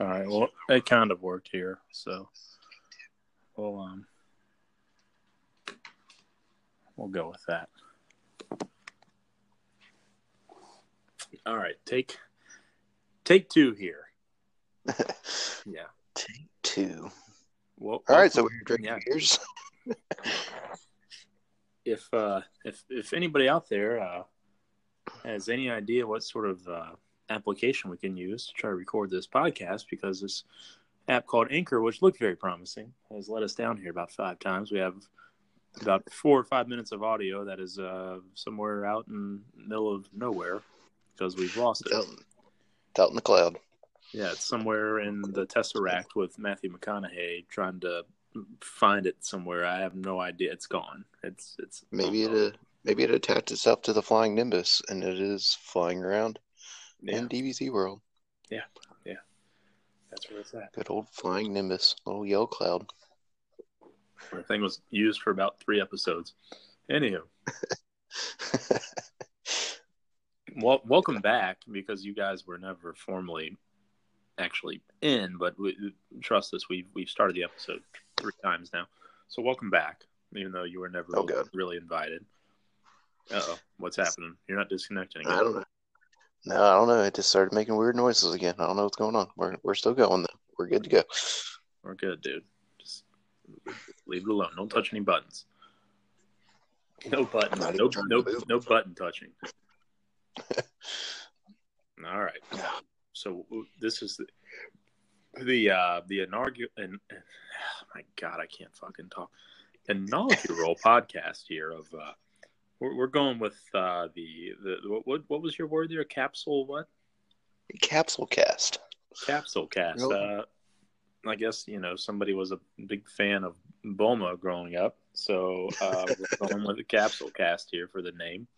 All right. Well, it kind of worked here, so we'll um we'll go with that. All right. Take take two here. Yeah. Take two. Well, All right, so we're drinking Yeah. beers. if uh, if if anybody out there uh, has any idea what sort of uh, application we can use to try to record this podcast, because this app called Anchor, which looked very promising, has let us down here about five times. We have about four or five minutes of audio that is uh, somewhere out in the middle of nowhere because we've lost It's it. out, it's out in the cloud. Yeah, it's somewhere in the Tesseract with Matthew McConaughey trying to find it somewhere. I have no idea. It's gone. It's it's Maybe it uh, maybe it attached itself to the flying Nimbus, and it is flying around yeah, in DBZ world. Yeah, yeah. That's where it's at. Good old flying Nimbus, little yellow cloud. The thing was used for about three episodes. Anywho, well, welcome back because you guys were never formally actually in, but we, trust us, we've we've started the episode three times now. So welcome back, even though you were never Oh, good. really invited. Uh oh, what's happening? You're not disconnecting again. I don't know. No, I don't know. It just started making weird noises again. I don't know what's going on. We're we're still going though. We're good to go. We're good, dude. Just leave it alone. Don't touch any buttons. No buttons. No, even trying to no, no button touching. All right. So this is the the uh, the inaugural and oh my god, I can't fucking talk. Inaugural podcast here of uh, we're, we're going with uh, the the what what was your word there? Capsule what? Capsule cast. Capsule cast. Nope. Uh, I guess you know somebody was a big fan of Bulma growing up, so uh, we're going with the Capsule cast here for the name.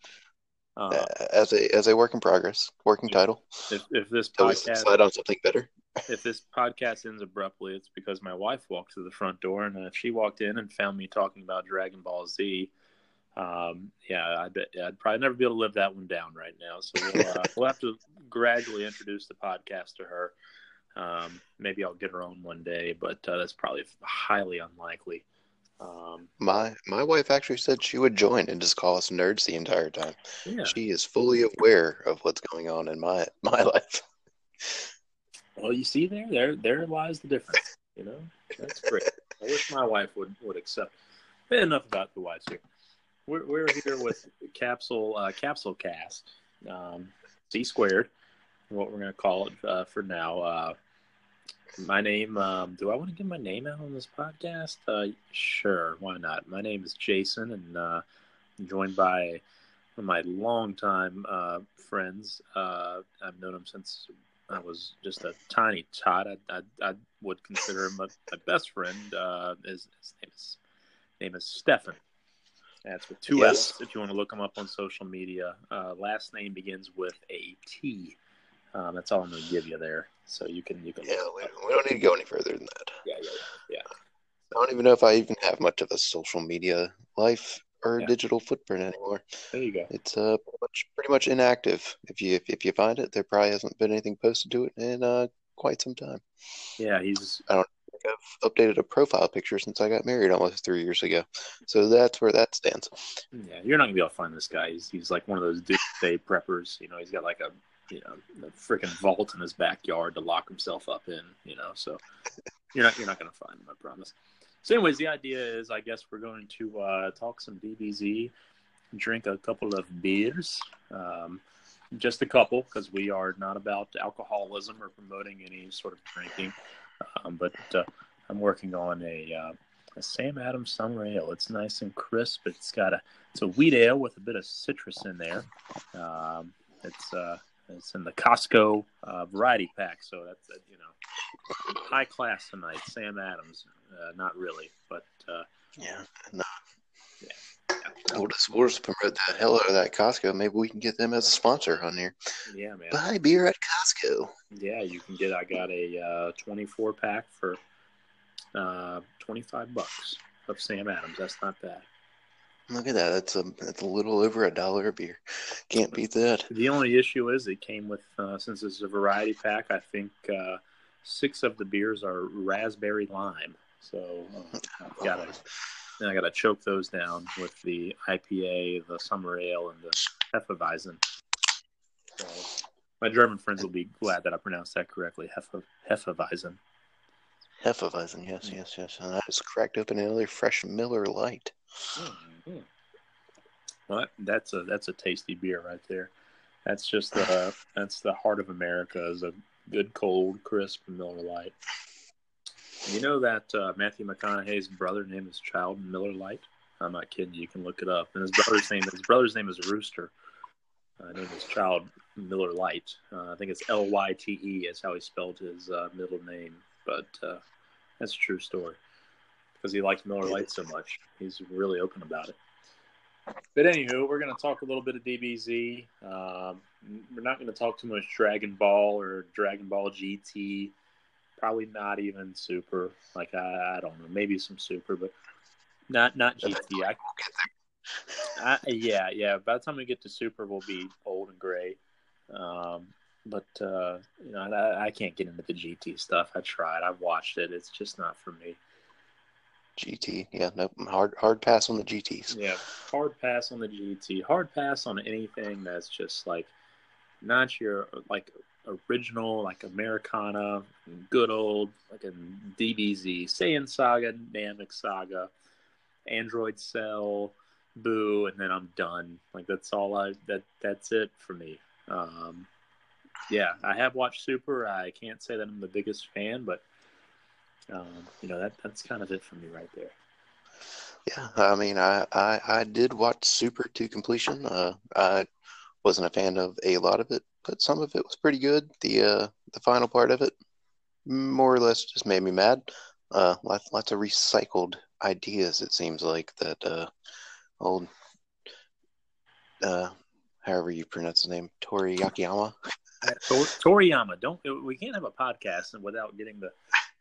Uh, Uh, as a as a work in progress, working title. if, if this podcast decide on something better. if this podcast ends abruptly, it's because my wife walked through the front door, and if she walked in and found me talking about Dragon Ball Z, um, yeah, I bet I'd probably never be able to live that one down right now. So we'll, uh, we'll have to gradually introduce the podcast to her. Um, maybe I'll get her on one day, but uh, that's probably highly unlikely. Um, My my wife actually said she would join and just call us nerds the entire time. yeah, She is fully aware of what's going on in my my life. well, you see there, there, there lies the difference. You know, that's great. I wish my wife would would accept. But enough about the wives here. We're we're here with capsule uh, capsule cast, um, C squared, what we're gonna call it uh, for now. Uh, my name. Um, do I want to give my name out on this podcast? Uh, sure, why not? My name is Jason, and uh, I'm joined by my longtime uh, friends. Uh, I've known him since I was just a tiny tot. I, I, I would consider him my, my best friend. Uh, his, his name is name is Stefan. That's with two Yes. S's if you want to look him up on social media. Uh, last name begins with a T. Um, that's all I'm going to give you there. So you can you can Yeah, we, we don't need to go any further than that. yeah yeah yeah. I don't even know if I even have much of a social media life or Yeah. digital footprint anymore. There you go. It's uh pretty much, pretty much inactive. If you if, if you find it, there probably hasn't been anything posted to it in uh quite some time. Yeah, he's I've updated a profile picture since I got married almost three years ago. So that's where that stands. yeah. You're not gonna be able to find this guy. He's he's like one of those doomsday preppers. You know, he's got like a you know a freaking vault in his backyard to lock himself up in. You know, so you're not you're not gonna find him. I promise. So, anyways, the idea is, I guess we're going to uh, talk some DBZ, drink a couple of beers, um, just a couple, because we are not about alcoholism or promoting any sort of drinking. Um, but uh, I'm working on a, uh, a Sam Adams Summer Ale. It's nice and crisp. It's got a it's a wheat ale with a bit of citrus in there. Um, it's uh, it's in the Costco uh, variety pack, so that's uh, you know high class tonight. Sam Adams, uh, not really, but Yeah. No, yeah, we'll just we'll just promote the hell out of that Costco. Maybe we can get them as a sponsor on here. yeah, man. Buy beer at Costco. Yeah, you can get. I got a uh, 24 pack for uh, 25 bucks of Sam Adams. That's not bad. Look at that. That's a that's a little over a dollar a beer. Can't beat that. The only issue is it came with, uh, since it's a variety pack, I think uh, six of the beers are raspberry lime. So uh, I've got to then I got to choke those down with the IPA, the summer ale, and the Hefeweizen. So my German friends will be glad that I pronounced that correctly. Hefe, Hefeweizen. Hefeweizen, yes, yes, yes. And I just cracked open another fresh Miller Lite. Mm-hmm. Well, that's a that's a tasty beer right there. That's just the that's the heart of America is a good cold crisp Miller Lite. You know that uh, Matthew McConaughey's brother name is Child Miller Lite. I'm not kidding. You can look it up. And his brother's name his brother's name is Rooster. Uh, name is Child Miller Lite. Uh, I think it's L Y T E is how he spelled his uh, middle name. But uh, that's a true story because he likes Miller Lite so much. He's really open about it. But anywho, we're going to talk a little bit of DBZ. Um, we're not going to talk too much Dragon Ball or Dragon Ball GT. Probably not even Super. Like I, I don't know, maybe some Super, but not not GT. I, I, yeah, yeah. By the time we get to Super, we'll be old and gray. Um, but uh, you know, I, I can't get into the GT stuff. I tried. I've watched it. It's just not for me. GT, yeah, no hard hard pass on the GTS. Yeah, hard pass on the GT. Hard pass on anything that's just like not your like original, like Americana, good old like a DBZ, Saiyan Saga, Namek Saga, Android Cell, Boo, and then I'm done. Like that's all I that that's it for me. Um, yeah, I have watched Super. I can't say that I'm the biggest fan, but um, you know that that's kind of it for me right there. Yeah, I mean, I, I, I did watch Super to completion. Uh, I wasn't a fan of a lot of it, but some of it was pretty good. The uh, the final part of it, more or less, just made me mad. Uh, lots lots of recycled ideas. It seems like that uh, old, uh, however you pronounce the name, Tori Yakiyama. Toriyama. Don't we can't have a podcast without getting the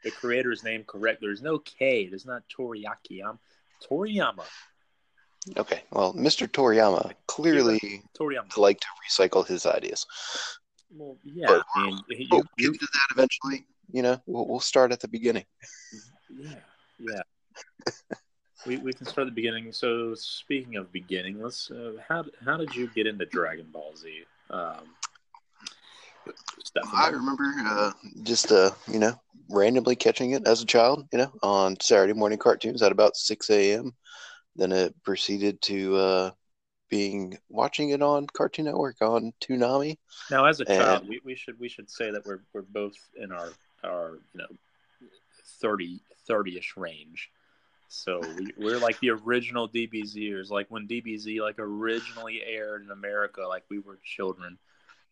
the creator's name correct. There's no K. There's not Toriyaki. I'm Toriyama. Okay, well, Mr. Toriyama clearly Toriyama like to recycle his ideas. Well, yeah, but, I mean, you, we'll you, get to that eventually. You know, we'll, we'll start at the beginning. Yeah, yeah. we we can start at the beginning. So, speaking of beginning, let's. Uh, how how did you get into Dragon Ball Z? Um, I remember uh, just uh, you know randomly catching it as a child, you know, on Saturday morning cartoons at about six a.m. Then it proceeded to uh, being watching it on Cartoon Network on Toonami. Now, as a and, child, we, we should we should say that we're we're both in our our you know 30 30ish range. So we, are like the original DBZers, like when DBZ like originally aired in America, like we were children.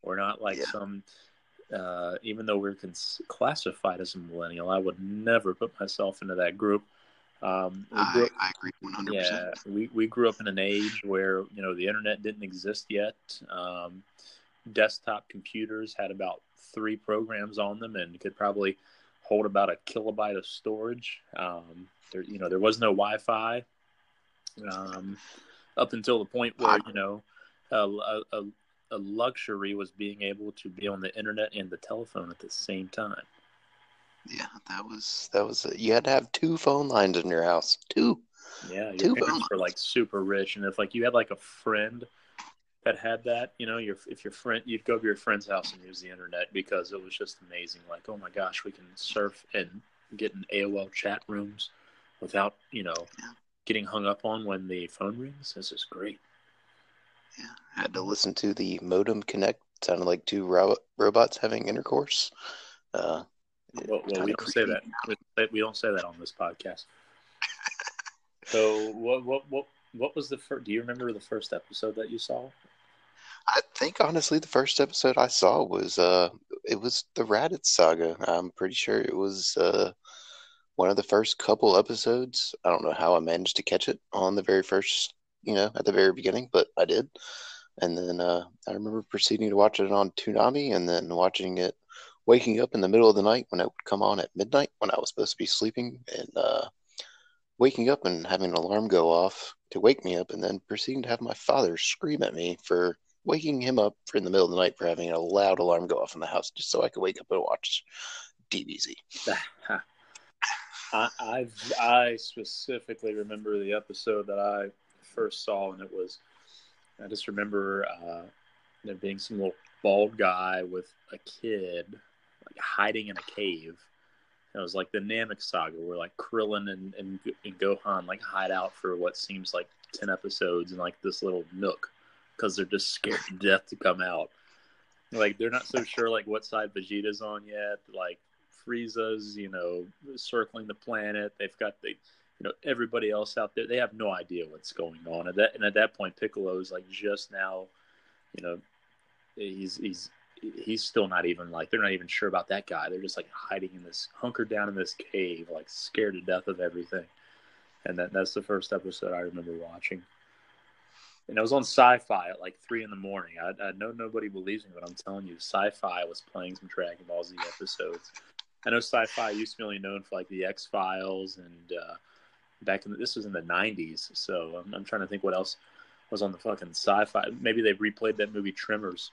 We're not like yeah. some. Uh, even though we're cons- classified as a millennial, I would never put myself into that group. Um, I, up, I, agree 100%. Yeah, we, we grew up in an age where you know the internet didn't exist yet. Um, desktop computers had about three programs on them and could probably hold about a kilobyte of storage. Um, there, you know, there was no Wi-Fi um, up until the point where you know a, a, a luxury was being able to be on the internet and the telephone at the same time. Yeah, that was that was a, you had to have two phone lines in your house. Two. Yeah, your two parents were like super rich, and if like you had like a friend that had that, you know, your if your friend you'd go to your friend's house and use the internet because it was just amazing. Like, oh my gosh, we can surf and get in AOL chat rooms without you know yeah. getting hung up on when the phone rings. This is great. Yeah, I had to listen to the modem connect. It sounded like two ro- robots having intercourse. Uh, well, well we don't say that. We don't say that on this podcast. so, what, what, what, what was the first? Do you remember the first episode that you saw? I think honestly, the first episode I saw was uh, it was the Raditz saga. I'm pretty sure it was uh, one of the first couple episodes. I don't know how I managed to catch it on the very first you know, at the very beginning, but I did. And then uh, I remember proceeding to watch it on Toonami and then watching it, waking up in the middle of the night when it would come on at midnight when I was supposed to be sleeping and uh, waking up and having an alarm go off to wake me up and then proceeding to have my father scream at me for waking him up in the middle of the night for having a loud alarm go off in the house just so I could wake up and watch DBZ. I, I I specifically remember the episode that I first saw, and it was I just remember uh, there being some little bald guy with a kid hiding in a cave. It was like the Namek saga, where like Krillin and, and, and Gohan like hide out for what seems like ten episodes in like this little nook because they're just scared to death to come out. Like they're not so sure like what side Vegeta's on yet. Like Frieza's, you know, circling the planet. They've got the, you know, everybody else out there. They have no idea what's going on. At that and at that point, Piccolo's like just now, you know, he's he's he's still not even like they're not even sure about that guy. They're just like hiding in this hunkered down in this cave, like scared to death of everything. And that that's the first episode I remember watching. And it was on Sci-Fi at like three in the morning. I, I know nobody believes me, but I'm telling you, Sci-Fi was playing some Dragon Ball Z episodes. I know Sci-Fi used to be only known for like the X Files and uh, back in the, this was in the '90s. So I'm, I'm trying to think what else was on the fucking Sci-Fi. Maybe they replayed that movie Tremors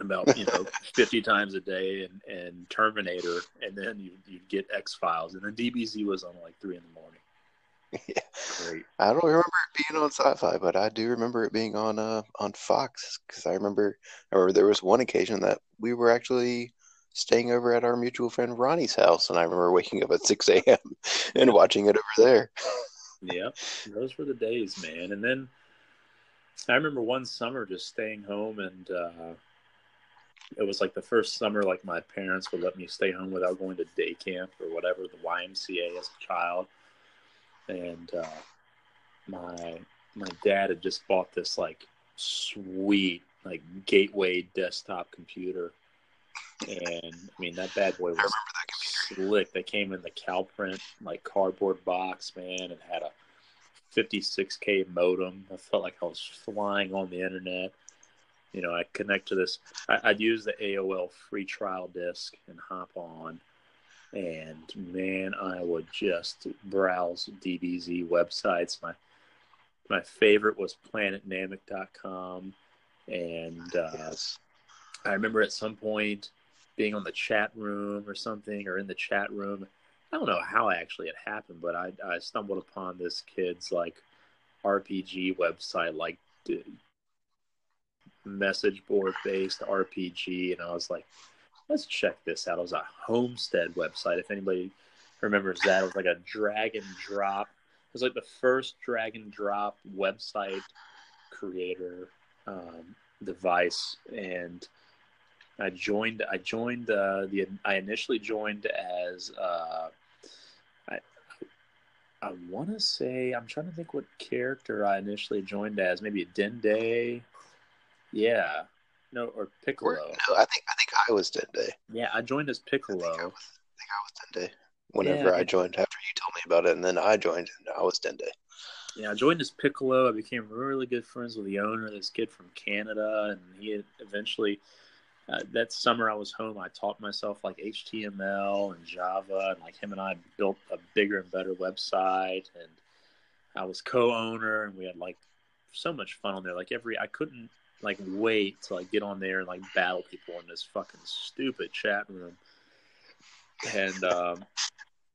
about you know 50 times a day and, and terminator and then you, you get x-files and then dbz was on like 3 in the morning yeah. Great. I don't remember it being on sci-fi but i do remember it being on uh on fox because i remember or there was one occasion that we were actually staying over at our mutual friend ronnie's house and i remember waking up at 6 a.m and watching it over there yeah those were the days man and then i remember one summer just staying home and uh it was like the first summer like my parents would let me stay home without going to day camp or whatever the YMCA as a child and uh, my my dad had just bought this like sweet like gateway desktop computer and I mean that bad boy was slick. They came in the cow print like cardboard box, man, and had a 56k modem. I felt like I was flying on the internet you know, I connect to this. I, would use the AOL free trial disk and hop on, and man, I would just browse DBZ websites. My my favorite was PlanetNamek.com, and uh, yes. I remember at some point being on the chat room or something, or in the chat room. I don't know how actually it happened, but I, I stumbled upon this kid's like RPG website, like message board based RPG, and I was like, let's check this out. It was a Homestead website. If anybody remembers that, it was like a drag and drop. It was like the first drag and drop website creator um, device, and I joined. I joined uh, the. I initially joined as. Uh, I I want to say I'm trying to think what character I initially joined as. Maybe a Dende yeah. No, or Piccolo. Or, no, I think I think I was Dende. Yeah, I joined as Piccolo. I think I was, I think I was Dende. Whenever yeah, I joined, after you told me about it, and then I joined, and I was Dende. Yeah, I joined as Piccolo. I became really good friends with the owner, this kid from Canada, and he eventually. Uh, that summer I was home, I taught myself like HTML and Java, and like him and I built a bigger and better website. And I was co-owner, and we had like so much fun on there. Like every, I couldn't like wait to like get on there and like battle people in this fucking stupid chat room. And um,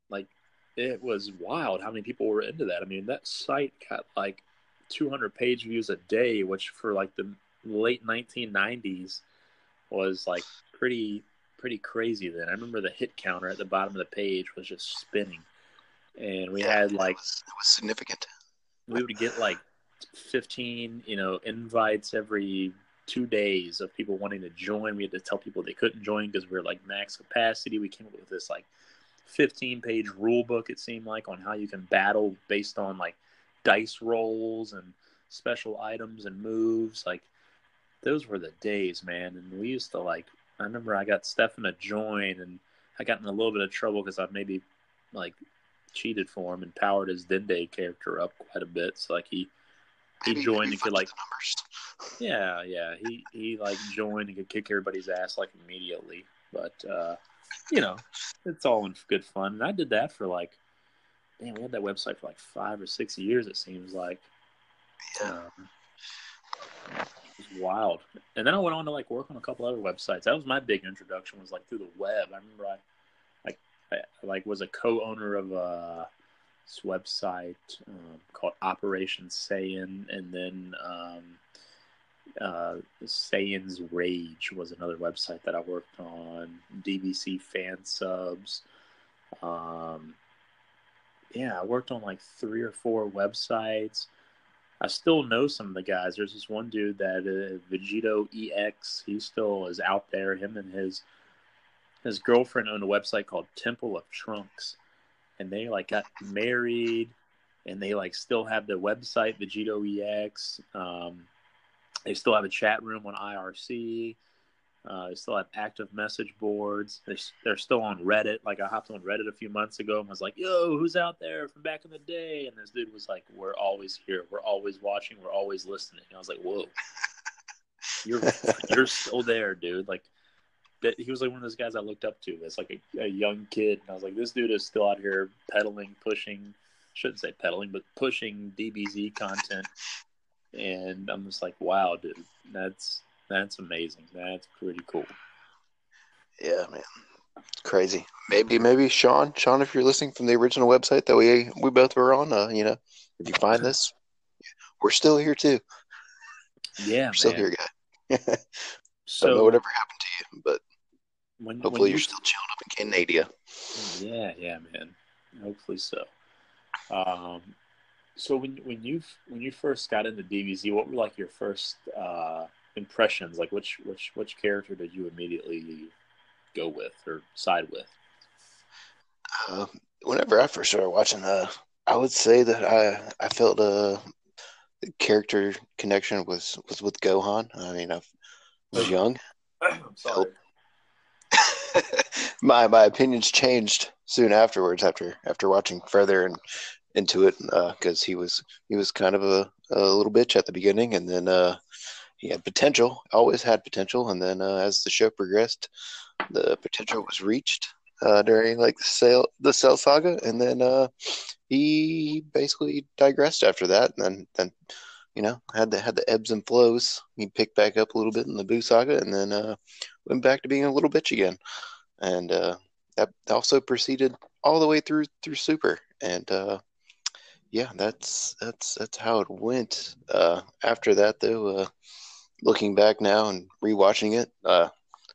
like it was wild how many people were into that. I mean, that site got like 200 page views a day, which for like the late 1990s was like pretty pretty crazy then. I remember the hit counter at the bottom of the page was just spinning. And we yeah, had like it was, it was significant. We would get like 15, you know, invites every two days of people wanting to join. We had to tell people they couldn't join because we are like max capacity. We came up with this like 15 page rule book, it seemed like, on how you can battle based on like dice rolls and special items and moves. Like, those were the days, man. And we used to like, I remember I got Stefan to join and I got in a little bit of trouble because I maybe like cheated for him and powered his Dende character up quite a bit. So, like, he he maybe, joined maybe and could like yeah yeah. He he like joined and could kick everybody's ass like immediately. But uh you know it's all in good fun. And i did that for like man we had that website for like five or six years it seems like. Yeah. Um, it was wild. And then i went on to like work on a couple other websites. That was my big introduction was like through the web. I remember i like, like was a co-owner of a this website um, called Operation Saiyan, and then um, uh, Saiyan's Rage was another website that I worked on. DBZ fan subs. Um, yeah, I worked on like three or four websites. I still know some of the guys. There's this one dude that uh, Vegito EX. He still is out there. Him and his his girlfriend owned a website called Temple of Trunks, and they like got married, and they like still have the website Vegito EX. Um, they still have a chat room on IRC. Uh, they still have active message boards. They're, they're still on Reddit. Like I hopped on Reddit a few months ago and was like, "Yo, who's out there from back in the day?" And this dude was like, "We're always here. We're always watching. We're always listening." And I was like, "Whoa, you're you're still there, dude!" Like. He was like one of those guys I looked up to as like a, a young kid, and I was like, "This dude is still out here peddling, pushing." Shouldn't say peddling, but pushing DBZ content. And I'm just like, "Wow, dude, that's." That's amazing. That's pretty cool. Yeah, man. Crazy. Maybe, maybe Sean, Sean, if you're listening from the original website that we we both were on, uh, you know, if you find this, we're still here too. Yeah, we're still here, guy. so whatever happened to you, but when, hopefully when you're you, still chilling up in Canada. Yeah, yeah, man. Hopefully so. Um, so when when you when you first got into DBZ, what were like your first uh, impressions? Like which which which character did you immediately go with or side with? Uh, whenever I first started watching, uh, I would say that I I felt a character connection was was with Gohan. I mean, I was young. I'm sorry. my my opinions changed soon afterwards after after watching further and into it because uh, he was he was kind of a, a little bitch at the beginning and then uh, he had potential always had potential. And then uh, as the show progressed the potential was reached uh, during like the sale the cell saga. And then uh, he basically digressed after that. And then then you know had the had the ebbs and flows. He picked back up a little bit in the boo saga and then uh, went back to being a little bitch again. And uh, that also proceeded all the way through through super. And uh, yeah that's that's that's how it went. Uh, after that though uh, looking back now and rewatching it uh,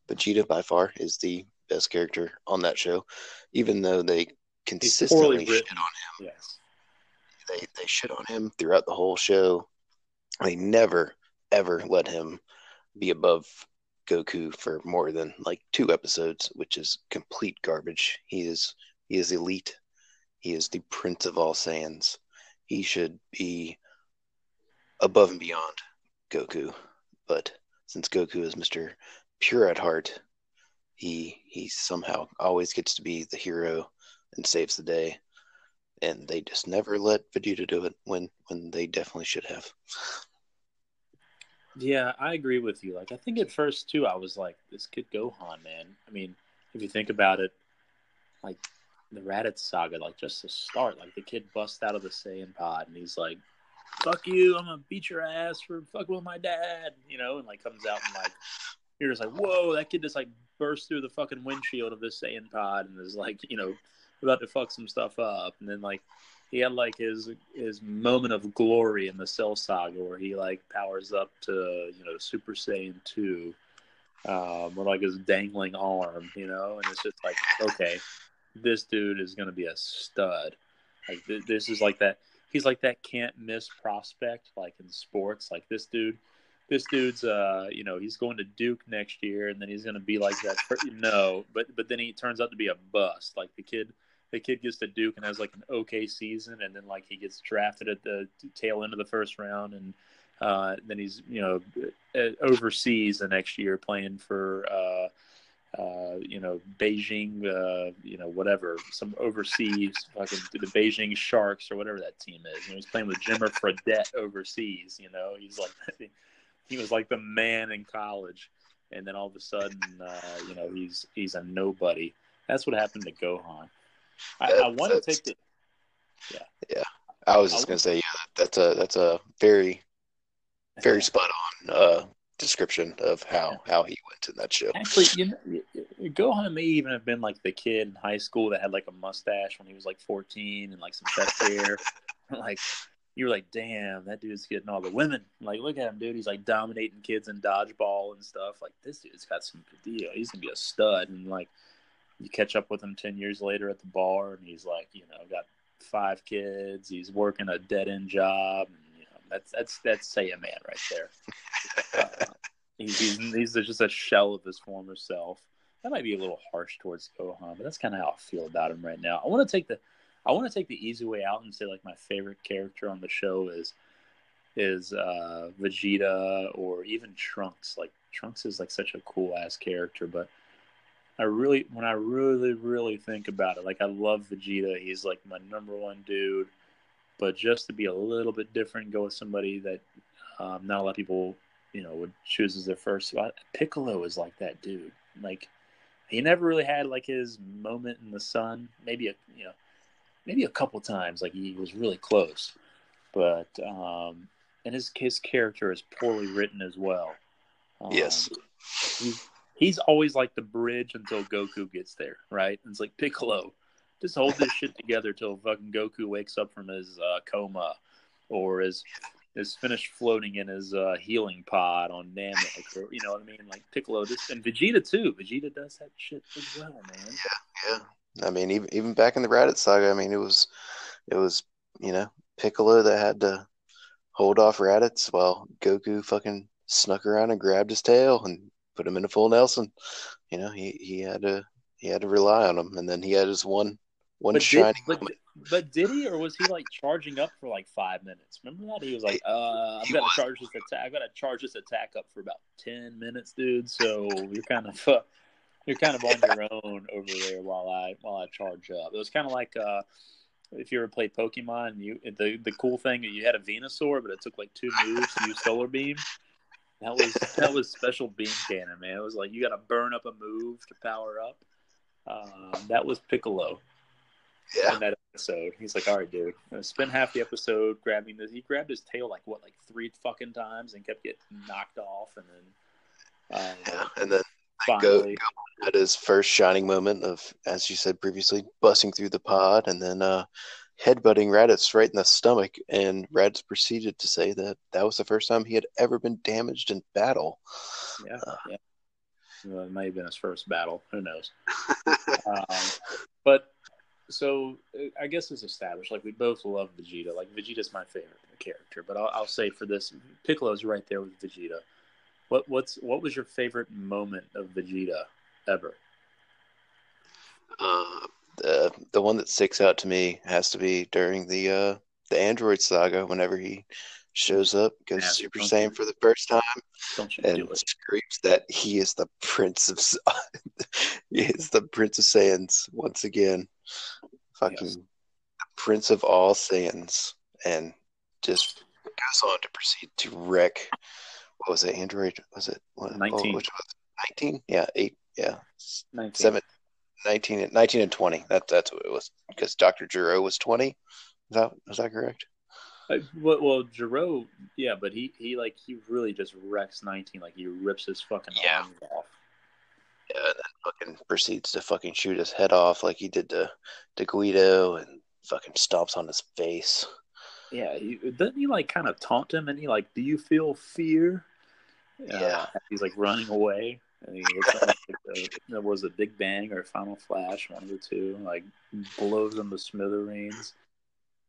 vegeta by far is the best character on that show even though they consistently shit on him. Yes. they they shit on him throughout the whole show they never ever let him be above Goku for more than like two episodes, which is complete garbage. He is he is elite. He is the prince of all Saiyans. He should be above and beyond Goku. But since Goku is Mr. Pure at heart, he he somehow always gets to be the hero and saves the day. And they just never let Vegeta do it when when they definitely should have. Yeah, I agree with you. Like, I think at first too, I was like, "This kid Gohan, man." I mean, if you think about it, like the Raditz saga, like just to start, like the kid busts out of the Saiyan pod and he's like, "Fuck you! I'm gonna beat your ass for fucking with my dad," you know, and like comes out and like you're just like, "Whoa!" That kid just like bursts through the fucking windshield of this Saiyan pod and is like, you know, about to fuck some stuff up, and then like he had like his his moment of glory in the Cell Saga where he like powers up to you know Super Saiyan two, um, with like his dangling arm, you know, and it's just like okay, this dude is gonna be a stud. Like th- this is like that. He's like that can't miss prospect like in sports. Like this dude, this dude's uh you know he's going to Duke next year and then he's gonna be like that. No, but but then he turns out to be a bust. Like the kid the kid gets to Duke and has like an okay season, and then like he gets drafted at the tail end of the first round, and uh, then he's you know overseas the next year playing for uh, uh, you know Beijing, uh, you know whatever some overseas fucking the Beijing Sharks or whatever that team is. You know, he's playing with Jimmer Fredette overseas. You know, he's like he was like the man in college, and then all of a sudden, uh, you know, he's he's a nobody. That's what happened to Gohan. I, I want to take the. Yeah. Yeah. I was just gonna say, yeah, that's a that's a very, very spot on uh, description of how how he went in that show. Actually, you know, Gohan may even have been like the kid in high school that had like a mustache when he was like 14 and like some chest hair. like you were like, damn, that dude's getting all the women. Like, look at him, dude. He's like dominating kids in dodgeball and stuff. Like, this dude's got some good deal. He's gonna be a stud. And like, you catch up with him ten years later at the bar, and he's like, you know, got five kids. He's working a dead end job. And, you know, that's that's that's say a man right there. Uh, he's, he's he's just a shell of his former self. That might be a little harsh towards Gohan, but that's kind of how I feel about him right now. I want to take the I want to take the easy way out and say like my favorite character on the show is is uh, Vegeta or even Trunks. Like Trunks is like such a cool ass character, but I really when I really really think about it, like I love Vegeta. He's like my number one dude. But just to be a little bit different, go with somebody that um, not a lot of people, you know, would choose as their first spot. Piccolo is like that dude. Like he never really had like his moment in the sun. Maybe a you know maybe a couple times, like he was really close, but um, and his his character is poorly written as well. Um, yes, he's he's always like the bridge until Goku gets there, right? And it's like Piccolo, just hold this shit together till fucking Goku wakes up from his uh, coma, or is is finished floating in his uh, healing pod on Namek, or you know what I mean? Like Piccolo, this and Vegeta too. Vegeta does that shit as well, man. Yeah, yeah. I mean, even even back in the Raditz saga, I mean, it was it was you know Piccolo that had to hold off Raditz while Goku fucking snuck around and grabbed his tail and put him in a full Nelson. You know, he he had to he had to rely on him, and then he had his one one but shining did, but, but, did he, or was he like charging up for like five minutes? Remember that he was like, uh, "I've got to charge this attack. I've got to charge this attack up for about ten minutes, dude." So you're kind of uh, you're kind of on your own over there while I while I charge up. It was kind of like uh, if you ever played Pokemon. You the the cool thing you had a Venusaur, but it took like two moves to use Solar Beam. That was that was special beam cannon, man. It was like you got to burn up a move to power up. Um, that was Piccolo. Yeah. In that episode, he's like, "All right, dude, spend half the episode grabbing this." He grabbed his tail like what, like three fucking times, and kept getting knocked off, and then. Um, yeah, and then Finally. Go, go had his first shining moment of, as you said previously, busting through the pod and then uh, headbutting Raditz right in the stomach. And Raditz proceeded to say that that was the first time he had ever been damaged in battle. Yeah, uh, yeah. Well, it may have been his first battle. Who knows? um, but so I guess it's established. Like we both love Vegeta. Like Vegeta's my favorite character. But I'll, I'll say for this, Piccolo's right there with Vegeta. What what's what was your favorite moment of Vegeta ever? Uh, the the one that sticks out to me has to be during the uh the Android saga. Whenever he shows up, goes yeah, Super Saiyan for the first time, and screams that he is the Prince of he is the Prince of Saiyans once again. Fucking yes. Prince of all Saiyans, and just goes on to proceed to wreck what was it? Android? Was it what, 19? Oh, which was 19? Yeah, eight. Yeah, 19. Seven, 19, 19 and 20. That, that's what it was because Dr. Gero was 20. Is that, is that correct? Uh, well, well, Gero, yeah, but he, he like he really just wrecks 19. Like he rips his fucking yeah. arm off. Yeah, and then fucking proceeds to fucking shoot his head off like he did to, to Guldo and fucking stomps on his face. Yeah, he, doesn't he like kind of taunt him and he like, "Do you feel fear?" Yeah, uh, he's like running away. And he like the, Uh, there was a Big Bang or Final Flash, one of the two, like blows him to smithereens.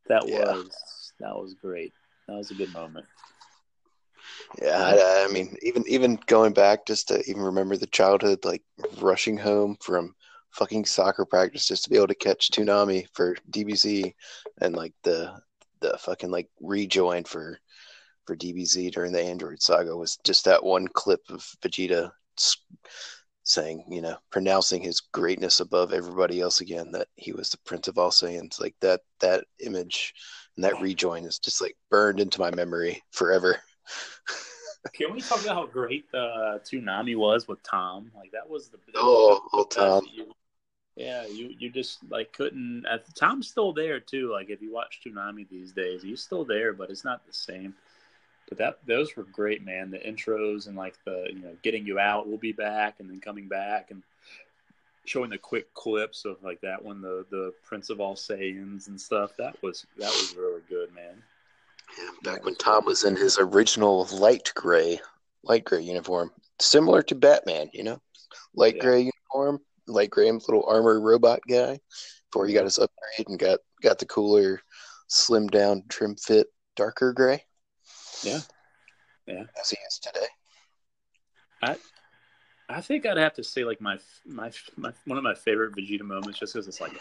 That yeah. was that was great. That was a good moment. Yeah, I, I, mean, even even going back just to even remember the childhood, like rushing home from fucking soccer practice just to be able to catch Toonami for DBZ, and like the the fucking like rejoin for for DBZ during the Android saga was just that one clip of Vegeta saying, you know, pronouncing his greatness above everybody else again, that he was the Prince of all Saiyans. Like that, that image and that rejoin is just like burned into my memory forever. Can we talk about how great the Toonami was with Tom? Like that was the, oh, was oh, Tom. You, yeah, you you just like couldn't. Uh, Tom's still there too. Like if you watch Toonami these days, he's still there, but it's not the same. But that those were great, man. The intros and like the you know getting you out, we'll be back, and then coming back, and showing the quick clips of like that one, the the Prince of All Saiyans and stuff. That was that was really good, man. Yeah, back when Tom was in his original light gray, light gray uniform, similar to Batman, you know, light Yeah. gray uniform, light gray little armor robot guy. Before he got his upgrade and got got the cooler, slim down, trim fit, darker gray. Yeah. Yeah. as he is today. I I think I'd have to say like my my, my one of my favorite Vegeta moments, just because it's like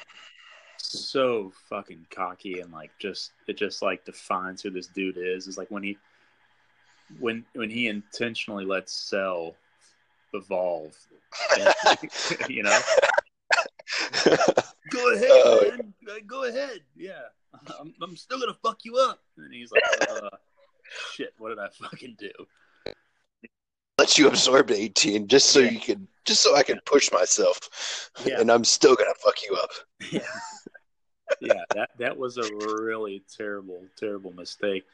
so fucking cocky and like just it just like defines who this dude is. Is like when he when when he intentionally lets Cell evolve, and, you know. Go ahead, Oh, man. Uh, Go ahead. Yeah, I'm, I'm still gonna fuck you up. And he's like, uh, "Shit, what did I fucking do?" Let you absorb eighteen just so Yeah. you can just so I can push myself, Yeah. and I'm still gonna fuck you up. yeah yeah that that was a really terrible terrible mistake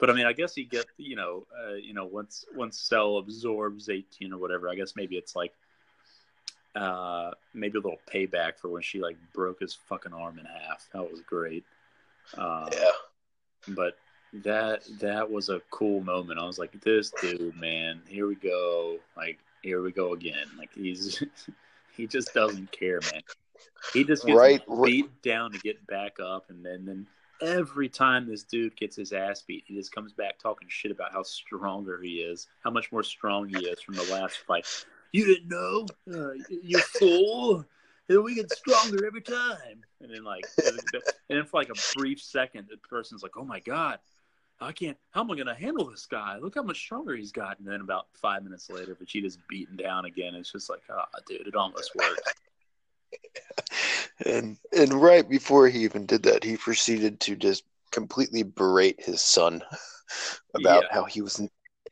but i mean i guess you get you know uh, you know once once cell absorbs 18 or whatever i guess maybe it's like uh maybe a little payback for when she like broke his fucking arm in half that was great uh, Yeah, but that that was a cool moment. I was like this dude man here we go. Like here we go again. Like he's he just doesn't care man. He just gets Right, beat down to get back up and then then every time this dude gets his ass beat he just comes back talking shit about how stronger he is how much more strong he is from the last fight. You didn't know? Uh, you fool. And we get stronger every time. And then like and then for like a brief second the person's like oh my god I can't. How am I going to handle this guy? Look how much stronger he's got. And then about five minutes later, Vegeta's beaten down again. It's just like, ah, dude, it almost worked. and and right before he even did that, he proceeded to just completely berate his son about Yeah. how he was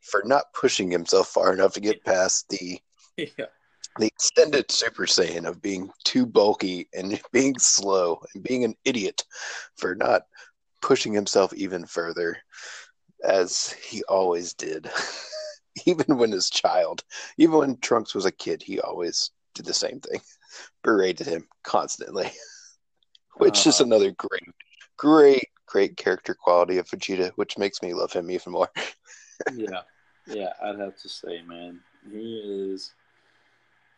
for not pushing himself far enough to get past the yeah, the extended Super Saiyan of being too bulky and being slow and being an idiot for not pushing himself even further, as he always did. even when his child, even when Trunks was a kid, he always did the same thing, berated him constantly, which is Uh. another great, great, great character quality of Vegeta, which makes me love him even more. yeah, yeah. I'd have to say, man, he is.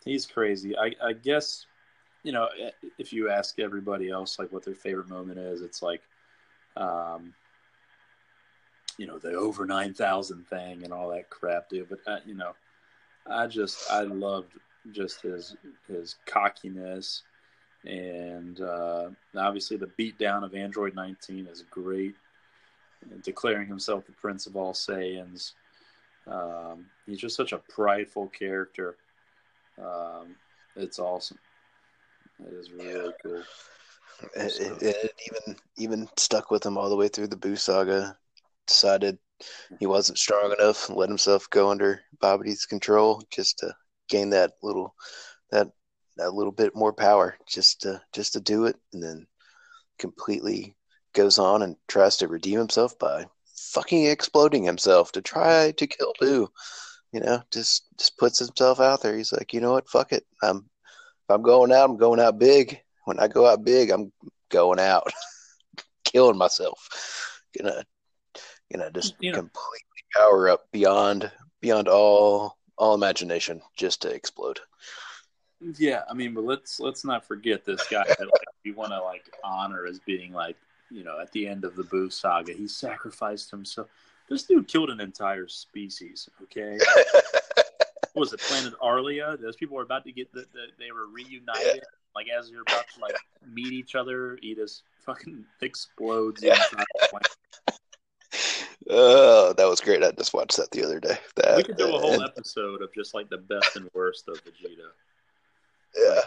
He's crazy. I, I guess, you know, if you ask everybody else like what their favorite moment is, it's like, um, you know, the over nine thousand thing and all that crap, dude. But uh, you know, I just I loved just his his cockiness, and uh, obviously the beatdown of Android 19 is great. Declaring himself the Prince of all Saiyans, um, he's just such a prideful character. Um, it's awesome. It is really cool. It, So- it, it even even stuck with him all the way through the Boo saga. Decided he wasn't strong enough, let himself go under Babidi's control just to gain that little that that little bit more power, just to just to do it, and then completely goes on and tries to redeem himself by fucking exploding himself to try to kill Boo. You know, just just puts himself out there. He's like, you know what, fuck it. I'm if I'm going out, I'm going out big. When I go out big, I'm going out, killing myself. Gonna, gonna just You know- completely power up beyond beyond all all imagination, just to explode. Yeah, I mean, but let's let's not forget this guy that like, we want to like honor as being like you know at the end of the Boo saga, he sacrificed himself. This dude killed an entire species. Okay, what was it Planet Arlia? Those people were about to get the, the they were reunited. Like as you're about to like meet each other, he just fucking explodes. Yeah. Oh, that was great. I just watched that the other day. That we could do a whole and- episode of just like the best and worst of Vegeta. yeah,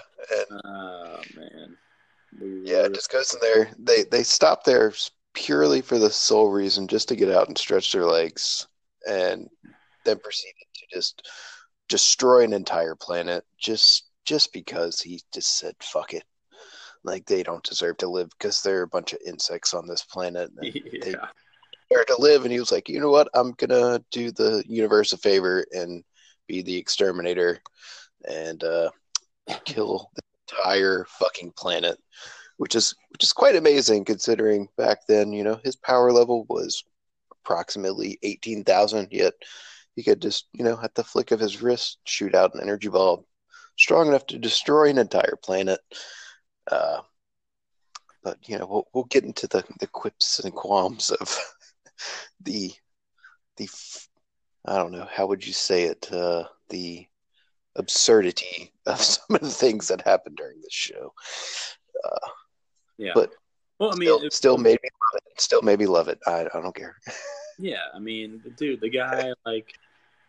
and Oh man, we yeah, just goes in there. They they stop there purely for the sole reason just to get out and stretch their legs, and then proceeded to just destroy an entire planet just just because he just said fuck it. Like they don't deserve to live because they're a bunch of insects on this planet. And they yeah. deserve to live, and he was like, you know what? I'm gonna do the universe a favor and be the exterminator and uh, kill the entire fucking planet, which is which is quite amazing considering back then, you know, his power level was approximately eighteen thousand. Yet he could just, you know, at the flick of his wrist, shoot out an energy ball strong enough to destroy an entire planet. Uh, but you know, we'll we'll get into the the quips and qualms of the the I don't know how would you say it uh, the absurdity of some of the things that happened during this show. Uh, yeah, but well, I mean, still, it- still made me love it. Still made me love it. I I don't care. Yeah, I mean, dude, the guy like,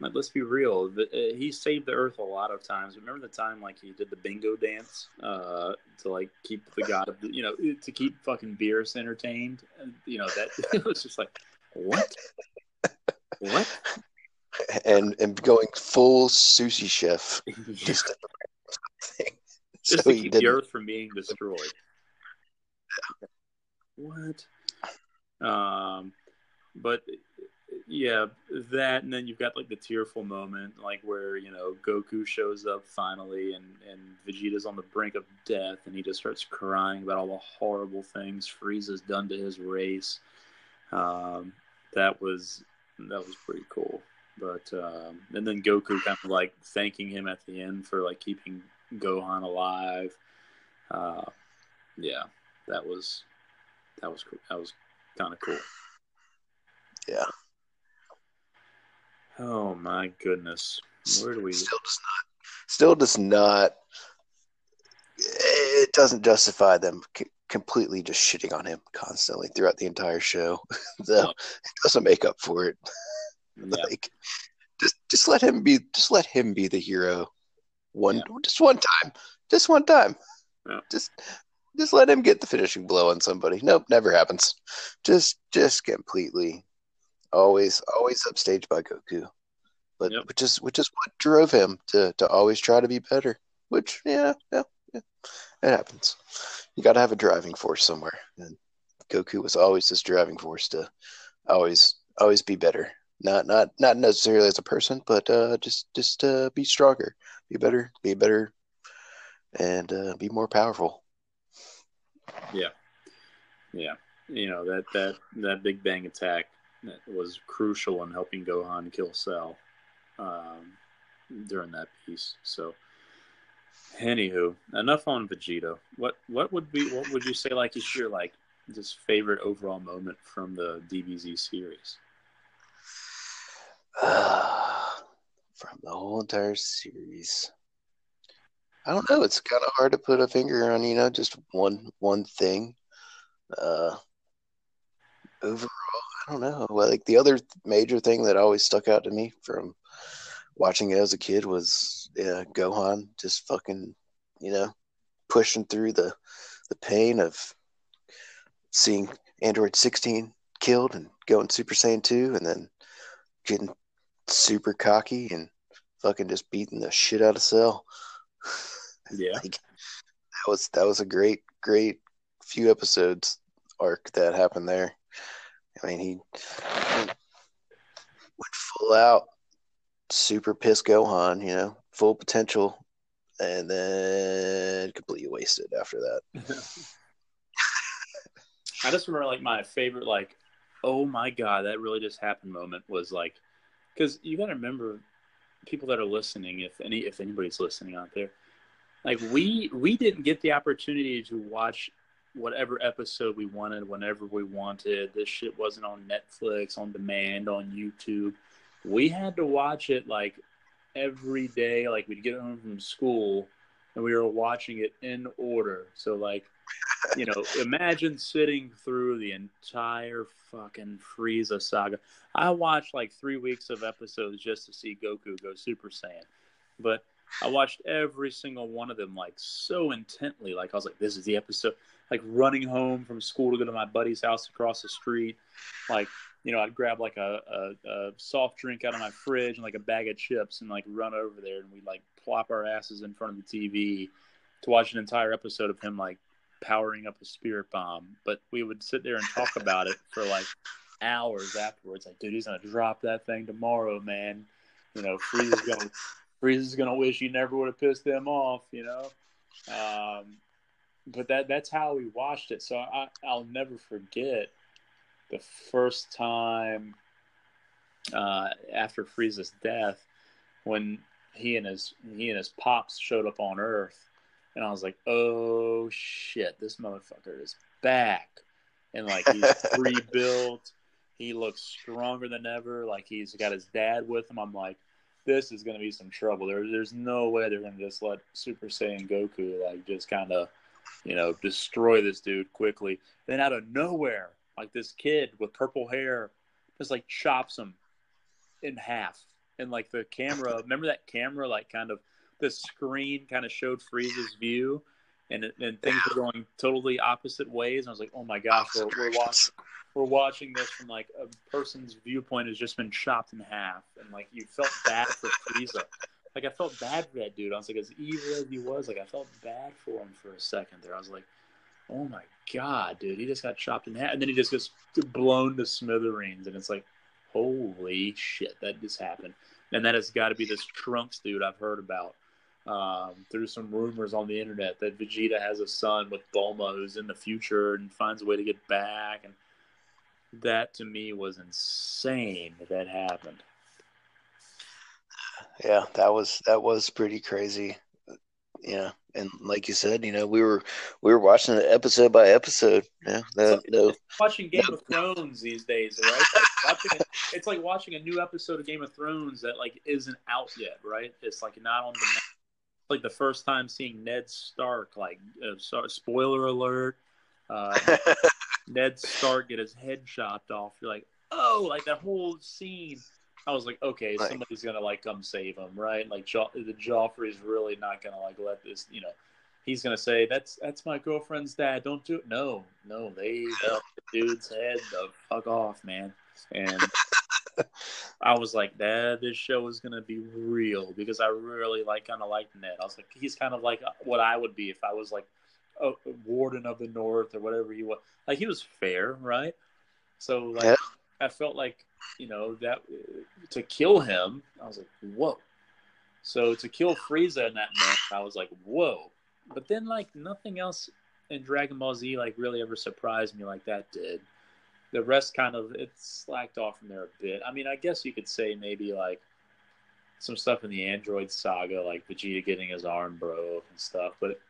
like let's be real. Uh, he saved the earth a lot of times. Remember the time like he did the bingo dance uh, to like keep the god of the, you know to keep fucking Beerus entertained. And, you know that it was just like what, what? And and going full sushi chef just just to, to so he keep the earth from being destroyed. What? Um, but yeah, that, and then you've got like the tearful moment, like where you know Goku shows up finally, and and Vegeta's on the brink of death, and he just starts crying about all the horrible things Frieza's done to his race. Um, that was that was pretty cool. But um, and then Goku kind of like thanking him at the end for like keeping Gohan alive. Uh, yeah, that was that was. That was kind of cool. Yeah. Oh my goodness, where do we? Still does not. Still does not. It doesn't justify them c- completely just shitting on him constantly throughout the entire show. so No. it doesn't make up for it. Yeah, Like, just just let him be. Just let him be the hero. One, Yeah. just one time. Just one time. Yeah. Just just let him get the finishing blow on somebody. Nope, never happens. Just just completely. Always always upstaged by Goku. But Yep. which is which is what drove him to to always try to be better. Which yeah, yeah, yeah. It happens. You gotta have a driving force somewhere. And Goku was always this driving force to always always be better. Not not not necessarily as a person, but uh, just just uh, be stronger, be better, be better, and uh, be more powerful. yeah, yeah. You know that that that Big Bang attack that was crucial in helping Gohan kill Cell um, during that piece. So, anywho, enough on Vegeta. What what would be what would you say like is your like just favorite overall moment from the DBZ series? From the whole entire series, I don't know. It's kind of hard to put a finger on, you know, just one one thing. Uh, overall, I don't know. Like the other major thing that always stuck out to me from watching it as a kid was yeah, Gohan just fucking, you know, pushing through the the pain of seeing Android 16 killed and going Super Saiyan 2 and then getting super cocky and fucking just beating the shit out of Cell. Yeah, like that was that was a great great few episodes arc that happened there. I mean, he went full out, super pissed Gohan, you know, full potential, and then completely wasted after that. I just remember like my favorite like, oh my god, that really just happened moment was like, because you got to remember, people that are listening, if any if anybody's listening out there, like we we didn't get the opportunity to watch whatever episode we wanted whenever we wanted. This shit wasn't on Netflix on demand on YouTube. We had to watch it like every day. Like we'd get home from school and we were watching it in order. So like you know, imagine sitting through the entire fucking Frieza saga. I watched like three weeks of episodes just to see Goku go Super Saiyan, but I watched every single one of them like so intently. Like I was like, this is the episode. Like running home from school to go to my buddy's house across the street. Like you know, I'd grab like a, a, a soft drink out of my fridge and like a bag of chips and like run over there and we'd like plop our asses in front of the TV to watch an entire episode of him like powering up a spirit bomb. But we would sit there and talk about it for like hours afterwards. Like, dude, he's gonna drop that thing tomorrow, man. You know, Frieza's gonna Frieza's gonna wish he never would have pissed them off. You know, Um, but that that's how we watched it. So I, I'll never forget the first time uh, after Frieza's death when he and his he and his pops showed up on Earth, and I was like, "Oh shit, this motherfucker is back!" And like he's rebuilt, he looks stronger than ever. Like he's got his dad with him. I'm like, this is going to be some trouble. There, there's no way they're going to just let Super Saiyan Goku like just kind of, you know, destroy this dude quickly. Then out of nowhere, like this kid with purple hair, just like chops him in half. And like the camera, remember that camera, like kind of the screen kind of showed Frieza's view, and and things were going totally opposite ways. And I was like, oh my gosh, we're, we're watching we're watching this from like a person's viewpoint has just been chopped in half, and like you felt bad for Frieza. Like I felt bad for that dude. I was like, as evil as he was, like I felt bad for him for a second there. I was like, oh my god, dude, he just got chopped in half, and then he just gets blown to smithereens, and it's like, holy shit, that just happened. And that has got to be this Trunks dude I've heard about um, through some rumors on the internet that Vegeta has a son with Bulma who's in the future and finds a way to get back and that to me was insane that that happened. Yeah, that was that was pretty crazy. Yeah, and like you said, you know, we were we were watching it episode by episode. Yeah, no, watching Game of Thrones these days, right? Like a, it's like watching a new episode of Game of Thrones that like isn't out yet, right? It's like not on the like the first time seeing Ned Stark. Like, uh, spoiler alert, uh, Ned Stark get his head chopped off. You're like, oh, like that whole scene. I was like, okay, right. somebody's gonna like come save him, right? Like jo- the Joffrey's really not gonna like let this, you know. He's gonna say that's that's my girlfriend's dad. Don't do it. No, no, they the dude's head the fuck off, man. And I was like, that this show is gonna be real because I really like kind of like Ned. I was like, he's kind of like what I would be if I was like a warden of the north or whatever he was. Like he was fair, right? So like yeah. I felt like you know that to kill him, I was like, whoa. So to kill Frieza in that match, I was like, whoa. But then like nothing else in Dragon Ball Z like really ever surprised me like that did. The rest kind of it slacked off from there a bit. I mean, I guess you could say maybe like some stuff in the Android saga, like Vegeta getting his arm broke and stuff. But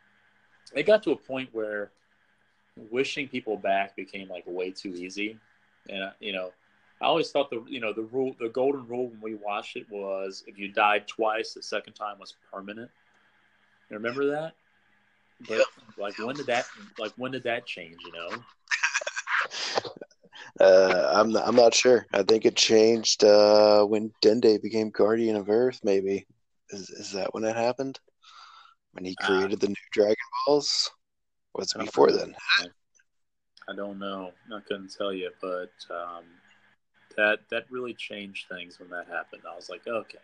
it got to a point where wishing people back became like way too easy. And uh, you know, I always thought the you know the rule, the golden rule when we watched it was if you died twice, the second time was permanent. You remember that? But like when did that like when did that change? You know. Uh, I'm not, I'm not sure. I think it changed uh, when Dende became Guardian of Earth. Maybe is is that when it happened? When he uh, created uh, the new Dragon Balls? Was it before then? I don't know. I couldn't tell you, but um, that that really changed things when that happened. I was like, okay,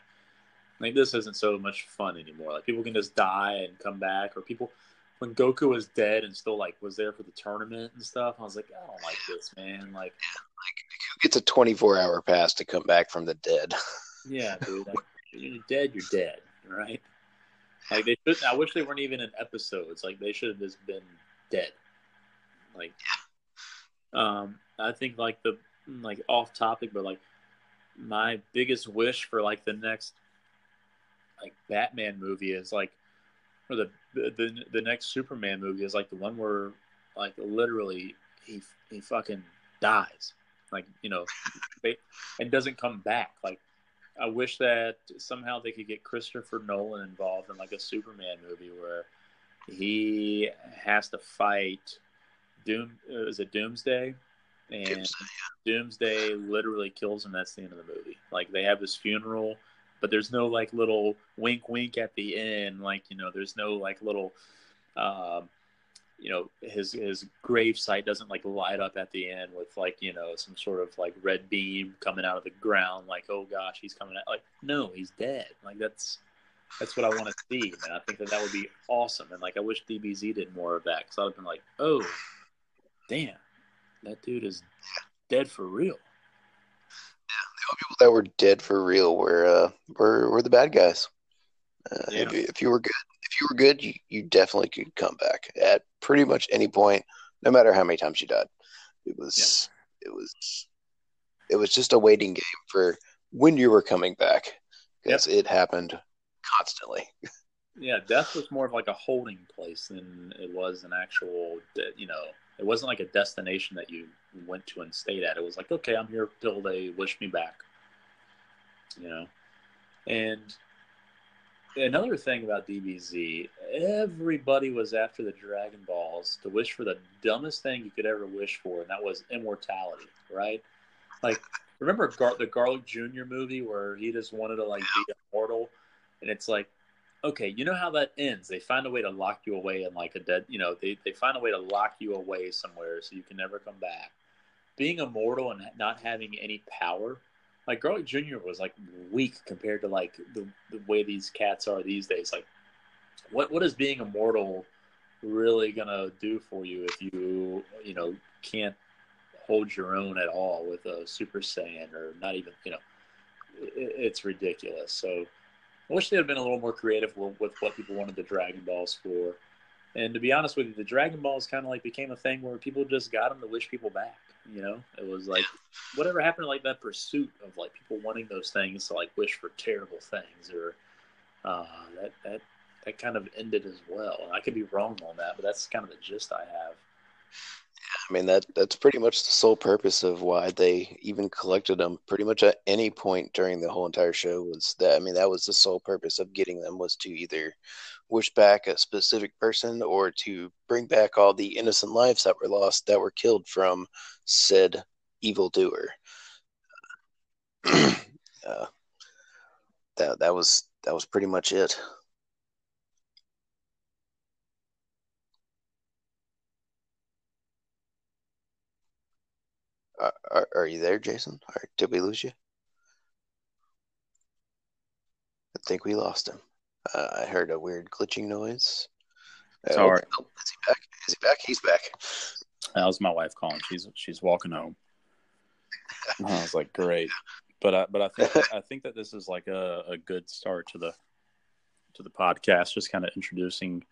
like this isn't so much fun anymore. Like people can just die and come back, or people when Goku was dead and still like was there for the tournament and stuff. I was like, I don't like this, man. Like, like who gets a twenty four hour pass to come back from the dead? yeah, dude. Like, you're dead. You're dead, right? Like they should. I wish they weren't even in episodes. Like they should have just been dead. Like, um, I think like the like off topic, but like my biggest wish for like the next like Batman movie is like, or the the the next Superman movie is like the one where like literally he he fucking dies, like you know, and doesn't come back. Like I wish that somehow they could get Christopher Nolan involved in like a Superman movie where he has to fight Doom. Uh, is it Doomsday? And Doomsday, yeah. Doomsday literally kills him. That's the end of the movie. Like they have his funeral, but there's no like little wink, wink at the end. Like you know, there's no like little, um, you know, his his grave site doesn't like light up at the end with like you know some sort of like red beam coming out of the ground. Like oh gosh, he's coming out. Like no, he's dead. Like that's that's what I want to see, and I think that that would be awesome. And like, I wish DBZ did more of that because I'd have been like, oh, damn, that dude is dead for real. Yeah, people that were dead for real were uh, were were the bad guys. Uh, Yeah. if, if you were good, if you were good, you, you definitely could come back at pretty much any point, no matter how many times you died. It was, it was, it was just a waiting game for when you were coming back because it happened constantly. Yeah, death was more of like a holding place than it was an actual, you know, it wasn't like a destination that you went to and stayed at. It was like, okay, I'm here till they wish me back, you know. And another thing about DBZ, everybody was after the Dragon Balls to wish for the dumbest thing you could ever wish for, and that was immortality, right? Like, remember Gar- the Garlic Jr. movie where he just wanted to like be immortal, and it's like okay, you know how that ends. They find a way to lock you away in like a dead, you know, they, they find a way to lock you away somewhere so you can never come back. Being immortal and not having any power, like Garlic Jr. was like weak compared to like the, the way these cats are these days. Like, what what is being immortal really gonna do for you if you you know can't hold your own at all with a Super Saiyan or not even you know, it, it's ridiculous. So I wish they had been a little more creative with, with what people wanted the Dragon Balls for. And to be honest with you, the Dragon Balls kind of like became a thing where people just got them to wish people back. You know, it was like whatever happened to like that pursuit of like people wanting those things to like wish for terrible things, or uh, that that that kind of ended as well. I could be wrong on that, but that's kind of the gist I have. I mean that that's pretty much the sole purpose of why they even collected them. Pretty much at any point during the whole entire show was that. I mean that was the sole purpose of getting them was to either wish back a specific person or to bring back all the innocent lives that were lost that were killed from said evildoer. uh, that that was that was pretty much it. Uh, are, are you there, Jason? Or did we lose you? I think we lost him. Uh, I heard a weird glitching noise. Uh, Sorry. oh, is he back? Is he back? He's back. That was my wife calling. She's she's walking home. I was like, great, but I but I think I think that this is like a, a good start to the to the podcast, just kind of introducing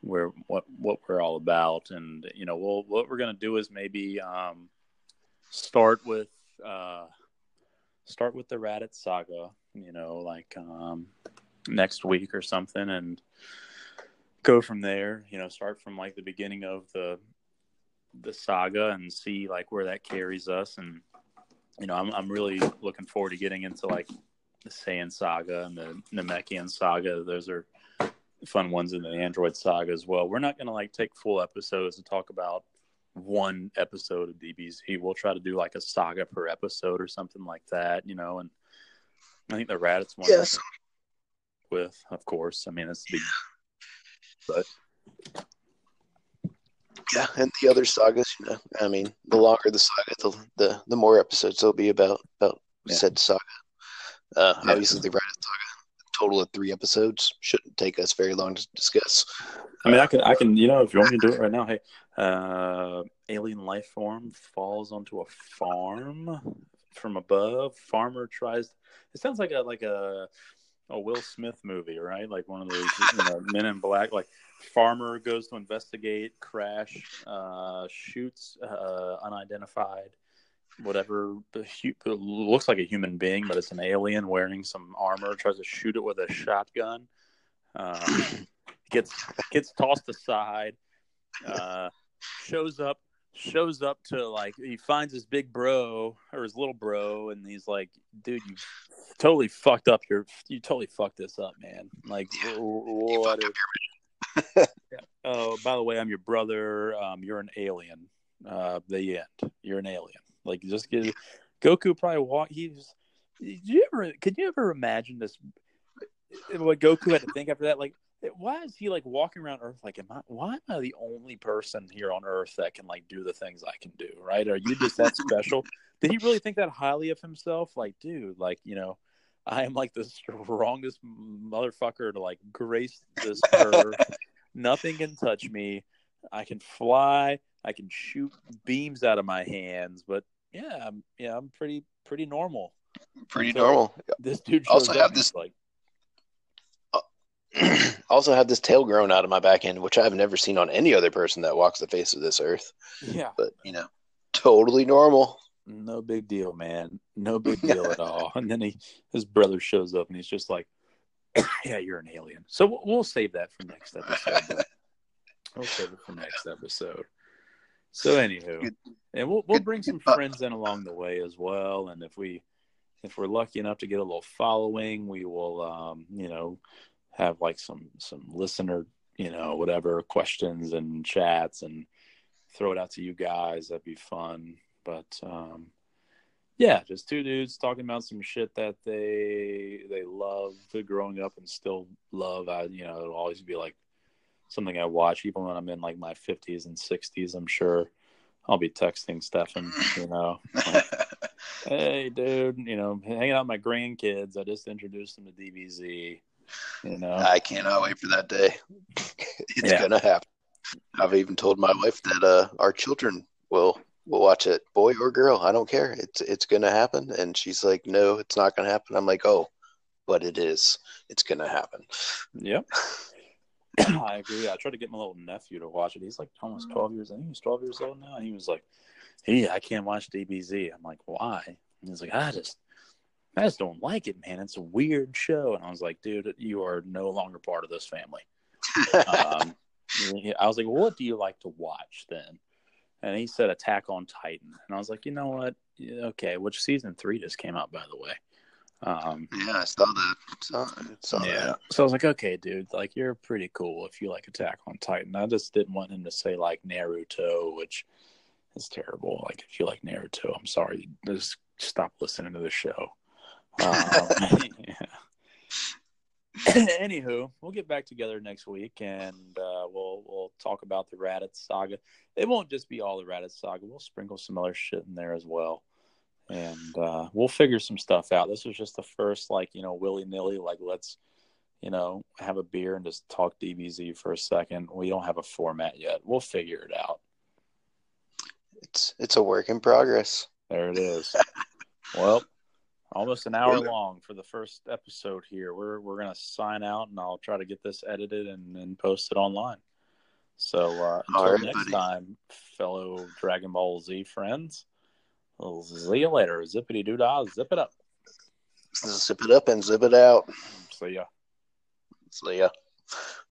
where what what we're all about, and you know, we'll what we're gonna do is maybe um, start with uh, start with the Raditz saga, you know, like um, next week or something, and go from there. You know, start from like the beginning of the the saga and see like where that carries us and you know I'm I'm really looking forward to getting into like the Saiyan saga and the Namekian saga those are fun ones in the Android saga as well we're not going to like take full episodes to talk about one episode of DBZ we'll try to do like a saga per episode or something like that you know and I think the Raditz one Yes. with of course I mean it's the but Yeah, and the other sagas, you know, I mean, the longer the saga, the the, the more episodes there'll be about about Yeah. said saga. Uh, Yeah. Obviously, the Raditz saga, total of three episodes, shouldn't take us very long to discuss. I mean, I can, I can, you know, if you want me to do it right now, hey, uh, alien life form falls onto a farm from above. Farmer tries. It sounds like a like a a Will Smith movie, right? Like one of those you know, Men in Black. Like farmer goes to investigate, crash, uh, shoots uh, unidentified, whatever. Looks like a human being, but it's an alien wearing some armor. Tries to shoot it with a shotgun. Um, gets gets tossed aside. Shows up shows up to like he finds his big bro or his little bro and he's like dude you totally fucked up your you totally fucked this up man. Like Yeah. what Yeah. oh by the way i'm your brother. Um you're an alien. Uh the end. You're an alien. Like just get goku probably walk he's did you ever could you ever imagine this what goku had to think after that? Like why is he like walking around earth like am i why am i the only person here on earth that can like do the things i can do right? Are you just that special? Did he really think that highly of himself? Like dude like you know i am like the strongest motherfucker to like grace this earth. Nothing can touch me. I can fly. I can shoot beams out of my hands. But yeah i'm yeah i'm pretty pretty normal. Pretty normal. this dude Also have this- like also have this tail grown out of my back end, which I've never seen on any other person that walks the face of this earth. Yeah, But you know, totally normal. no big deal, man. No big deal at all. And then he, his brother shows up, and he's just like, "Yeah, you're an alien." So we'll, we'll save that for next episode. we'll save it for next episode. So anywho, Good- and we'll we'll bring some friends in along the way as well. And if we if we're lucky enough to get a little following, we will um, you know have like some some listener you know whatever questions and chats and throw it out to you guys. That'd be fun. But um, yeah, just two dudes talking about some shit that they they loved growing up and still love. I you know it'll always be like something I watch even when I'm in like my 50s and 60s. I'm sure I'll be texting Stefan, you know, like, hey dude, you know, hanging out with my grandkids. I just introduced them to DBZ. You know, I cannot wait for that day. it's Yeah. gonna happen. I've even told my wife that uh, our children will will watch it, boy or girl. I don't care. It's it's gonna happen. And she's like, No, it's not gonna happen. I'm like, Oh, but it is. It's gonna happen. Yep. I agree. I tried to get my little nephew to watch it. He's like almost 12 years. I think he's 12 years old now. And he was like, Hey, I can't watch DBZ. I'm like, Why? And he's like, I just, I just don't like it, man. It's a weird show. And I was like, Dude, you are no longer part of this family. Um, I was like, well, What do you like to watch then? And he said Attack on Titan. And I was like, You know what? Yeah, Okay, which season three just came out, by the way. Um, yeah, I saw that. Saw, saw yeah. that. So I was like, okay, dude, like you're pretty cool if you like Attack on Titan. I just didn't want him to say like Naruto, which is terrible. Like if you like Naruto, I'm sorry, just stop listening to the show. Um. Anywho, we'll get back together next week and uh, we'll we'll talk about the Raditz saga. It won't just be all the Raditz saga. We'll sprinkle some other shit in there as well, and uh, we'll figure some stuff out. This was just the first, like you know, willy nilly. Like let's you know have a beer and just talk DBZ for a second. We don't have a format yet. We'll figure it out. It's it's a work in progress. There it is. well, almost an hour long for the first episode here. We're we're gonna sign out, and I'll try to get this edited and, and posted online. So uh, until right, next buddy. time, fellow Dragon Ball Z friends, we'll see you later. Zippity doo dah, zip it up. Zip it up and zip it out. See ya. See ya.